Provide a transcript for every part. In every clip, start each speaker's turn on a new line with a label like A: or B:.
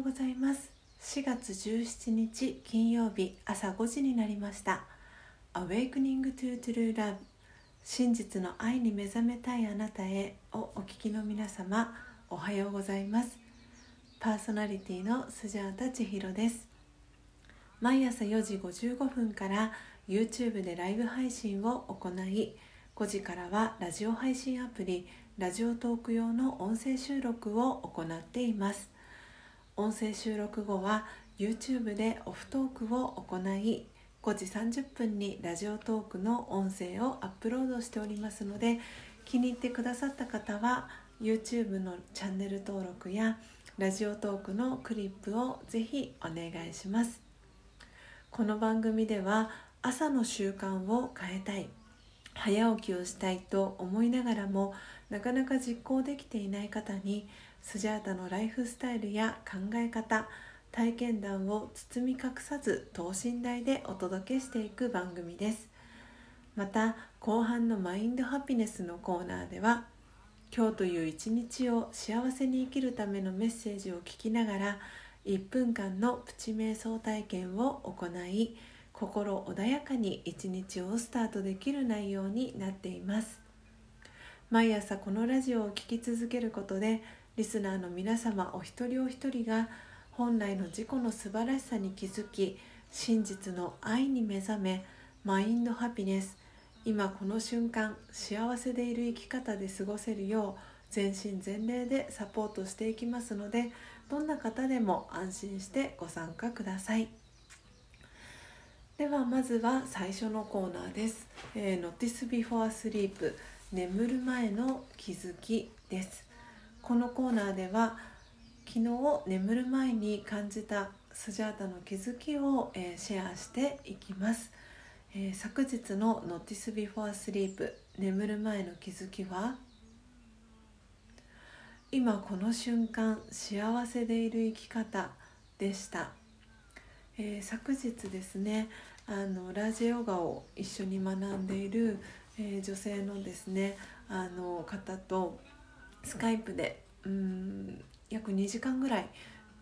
A: うございます。4月17日金曜日朝5時になりました。Awakening to True Love 真実の愛に目覚めたいあなたへをお聞きの皆様おはようございます。パーソナリティのスジャータ千尋です。毎朝4時55分から YouTube でライブ配信を行い5時からはラジオ配信アプリラジオトーク用の音声収録を行っています。音声収録後は YouTube でオフトークを行い5時30分にラジオトークの音声をアップロードしておりますので気に入ってくださった方は YouTube のチャンネル登録やラジオトークのクリップをぜひお願いします。この番組では朝の習慣を変えたい。早起きをしたいと思いながらもなかなか実行できていない方にスジャータのライフスタイルや考え方体験談を包み隠さず等身大でお届けしていく番組です。また後半のマインドハピネスのコーナーでは今日という一日を幸せに生きるためのメッセージを聞きながら1分間のプチ瞑想体験を行い心穏やかに一日をスタートできる内容になっています。毎朝このラジオを聴き続けることでリスナーの皆様お一人お一人が本来の自己の素晴らしさに気づき真実の愛に目覚めマインドハピネス今この瞬間幸せでいる生き方で過ごせるよう全身全霊でサポートしていきますのでどんな方でも安心してご参加ください。ではまずは最初のコーナーです「えー、Notice Before Sleep 眠る前の気づき」です。このコーナーでは昨日眠る前に感じたスジャータの気づきを、えー、シェアしていきます、えー、昨日の Notice Before Sleep 眠る前の気づきは？今この瞬間幸せでいる生き方でした、えー、昨日ですねあのラージヨガを一緒に学んでいる、えー、女性のですねあの方とスカイプでうん約2時間ぐらい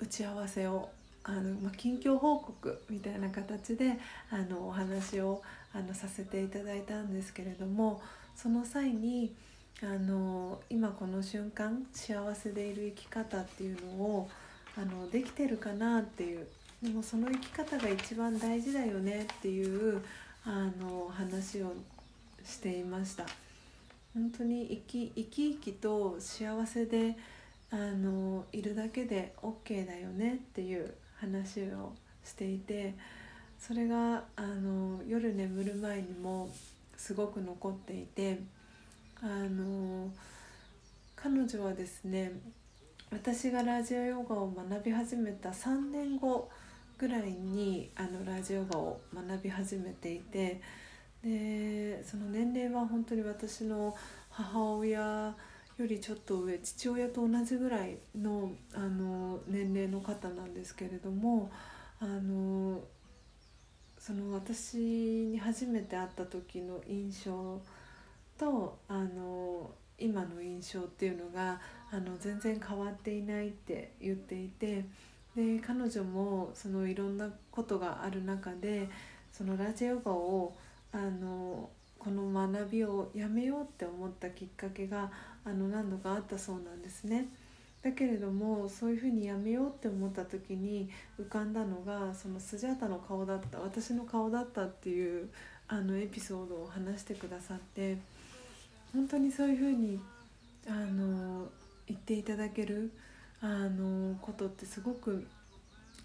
A: 打ち合わせをあの、まあ、近況報告みたいな形であのお話をあのさせていただいたんですけれどもその際にあの今この瞬間幸せでいる生き方っていうのをあのできてるかなっていうでもその生き方が一番大事だよねっていうあの話をしていました。本当に生き生き生きと幸せであのいるだけで OK だよねっていう話をしていてそれがあの夜眠る前にもすごく残っていてあの彼女はですね私がラジオヨガを学び始めた3年後ぐらいにあのラジオヨガを学び始めていてでその年齢は本当に私の母親よりちょっと上父親と同じぐらいのあの年齢の方なんですけれどもあのその私に初めて会った時の印象とあの今の印象っていうのがあの全然変わっていないって言っていてで彼女もそのいろんなことがある中でそのラジオガをあのこの学びをやめようって思ったきっかけがあの何度かあったそうなんですね。だけれどもそういうふうにやめようって思った時に浮かんだのがそのスジャータの顔だった私の顔だったっていうあのエピソードを話してくださって本当にそういうふうにあの言っていただけるあのことってすごく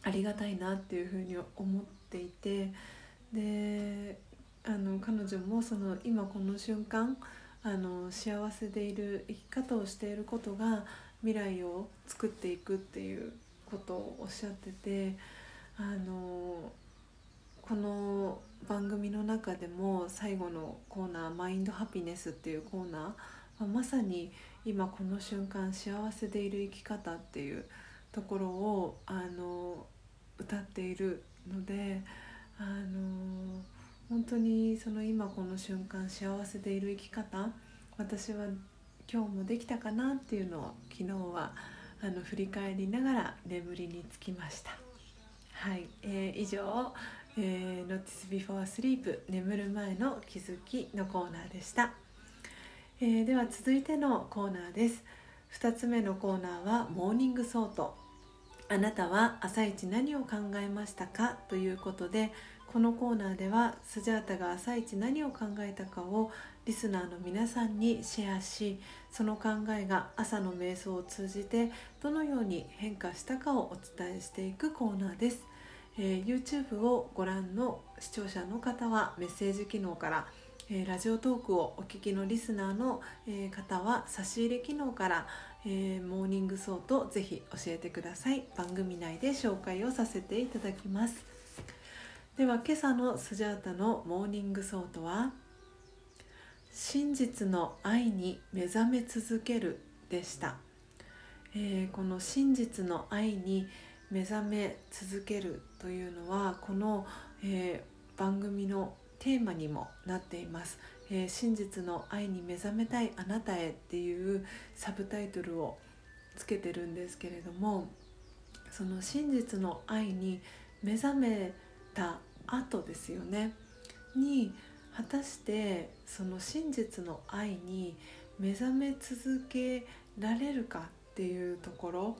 A: ありがたいなっていうふうに思っていてであの彼女もその今この瞬間あの幸せでいる生き方をしていることが未来を作っていくっていうことをおっしゃっててあのこの番組の中でも最後のコーナー「マインドハピネス」っていうコーナーまさに今この瞬間幸せでいる生き方っていうところをあの歌っているのであの本当にその今この瞬間幸せでいる生き方私は今日もできたかなっていうのを昨日はあの振り返りながら眠りにつきました。はい、えー、以上、えー、Notice Before Sleep 眠る前の気づきのコーナーでした、えー、では続いてのコーナーです。2つ目のコーナーは Morning Thought。あなたは朝一何を考えましたかということでこのコーナーではスジャータが朝一何を考えたかをリスナーの皆さんにシェアしその考えが朝の瞑想を通じてどのように変化したかをお伝えしていくコーナーです、えー、YouTube をご覧の視聴者の方はメッセージ機能から「え、ラジオトークをお聞きのリスナーの、え、方は差し入れ機能から、え、 Morning Thought ぜひ教えてください。番組内で紹介をさせていただきます。では今朝のスジャータの Morning Thought は真実の愛に目覚め続けるでした、えー、この真実の愛に目覚め続けるというのはこの、えー、番組のテーマにもなっています、えー、真実の愛に目覚めたいあなたへっていうサブタイトルをつけてるんですけれどもその真実の愛に目覚めた後ですよね。に果たしてその真実の愛に目覚め続けられるかっていうところ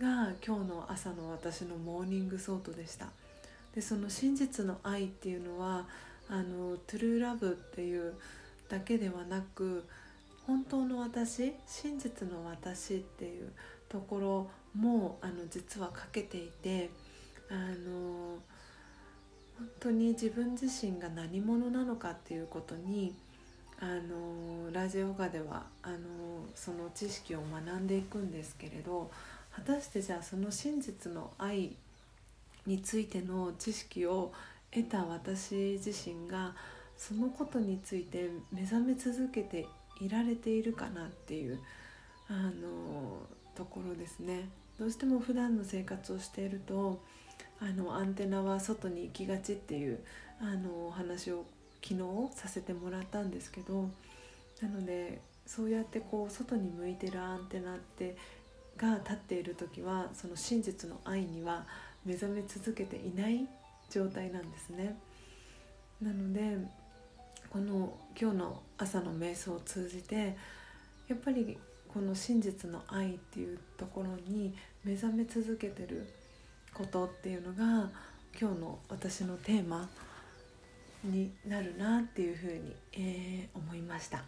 A: が今日の朝の私の morning thought でした。でその真実の愛っていうのはあの true love っていうだけではなく本当の私真実の私っていうところもあの実はかけていてあの本当に自分自身が何者なのかっていうことにあのラジオガではあのその知識を学んでいくんですけれど果たしてじゃあその真実の愛についての知識を得た私自身がそのことについて目覚め続けていられているかなっていうあのところですね。どうしても普段の生活をしているとあのアンテナは外に行きがちっていうあのお話を昨日させてもらったんですけどなのでそうやってこう外に向いてるアンテナってが立っている時はその真実の愛には目覚め続けていない状態なんですね。なのでこの今日の朝の瞑想を通じてやっぱりこの真実の愛っていうところに目覚め続けてることっていうのが今日の私のテーマになるなっていうふうに、えー、思いました、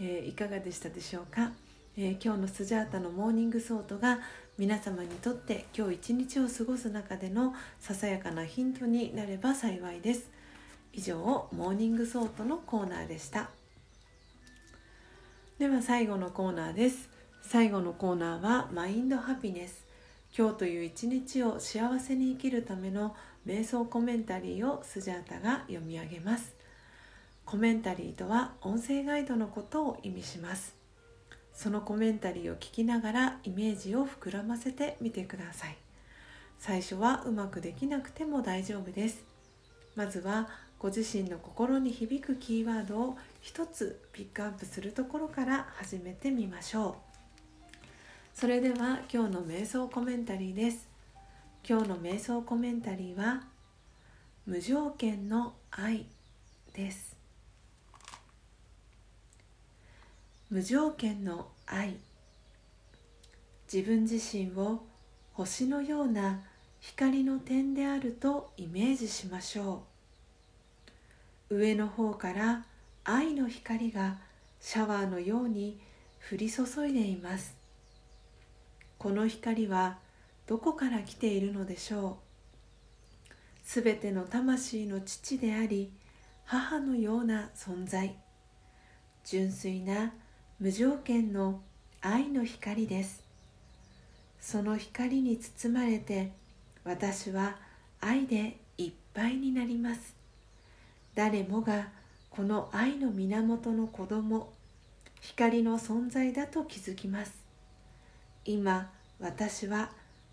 A: えー、いかがでしたでしょうか、え、今日のスジャータの morning thought が皆様にとって今日一日を過ごす中でのささやかなヒントになれば幸いです。以上 morning thought のコーナーでした。では最後のコーナーです。最後のコーナーは mind happiness。今日という一日を幸せに生きるための瞑想コメンタリーをスジャータが読み上げます。コメンタリーとは音声ガイドのことを意味します。そのコメンタリーを聞きながらイメージを膨らませてみてください。最初はうまくできなくても大丈夫です。まずはご自身の心に響くキーワードを一つピックアップするところから始めてみましょう。それでは今日の瞑想コメンタリーです。今日の瞑想コメンタリーは無条件の愛です。無条件の愛。自分自身を星のような光の点であるとイメージしましょう。上の方から愛の光がシャワーのように降り注いでいます。この光はどこから来ているのでしょう。すべての魂の父であり母のような存在。純粋な無条件の愛の光です。その光に包まれて私は愛でいっぱいになります。誰もがこの愛の源の子供光の存在だと気づきます。今私は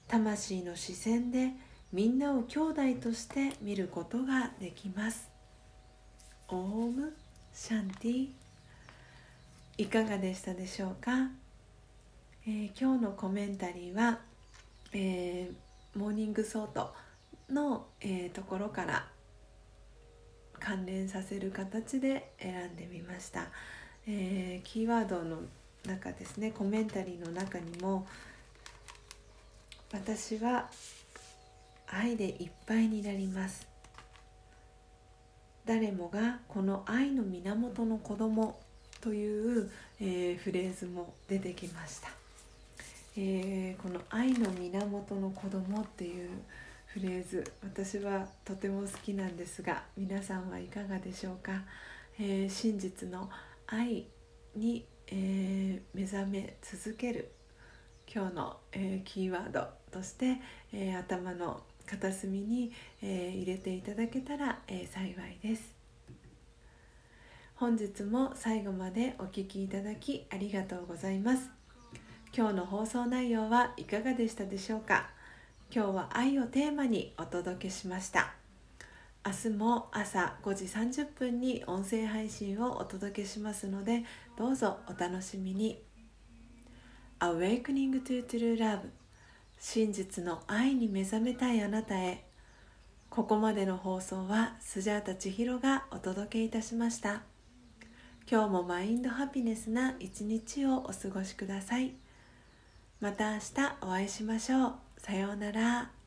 A: 魂の視線でみんなを兄弟として見ることができます。Om Shanti。いかがでしたでしょうか、えー、今日のコメンタリーは、えー、 morning thought の、えー、ところから関連させる形で選んでみました、え、キーワードの中ですねコメンタリーの中にも「私は愛でいっぱいになります」誰もがこの愛の源の子供という、えー、フレーズも出てきました、えー、この愛の源の子供っていうフレーズ私はとても好きなんですが皆さんはいかがでしょうか、えー、真実の愛に、えー、目覚め続ける今日の、えー、キーワードとして、え頭の片隅に、え入れていただけたら、え幸いです。本日も最後までお聴きいただきありがとうございます。今日の放送内容はいかがでしたでしょうか？今日は愛をテーマにお届けしました。明日も朝5時30分に音声配信をお届けしますのでどうぞお楽しみに。Awakening to True Love 真実の愛に目覚めたいあなたへ。ここまでの放送はスジャータ千尋がお届けいたしました。今日もマインドハピネスな一日をお過ごしくださいまた明日お会いしましょうさようなら。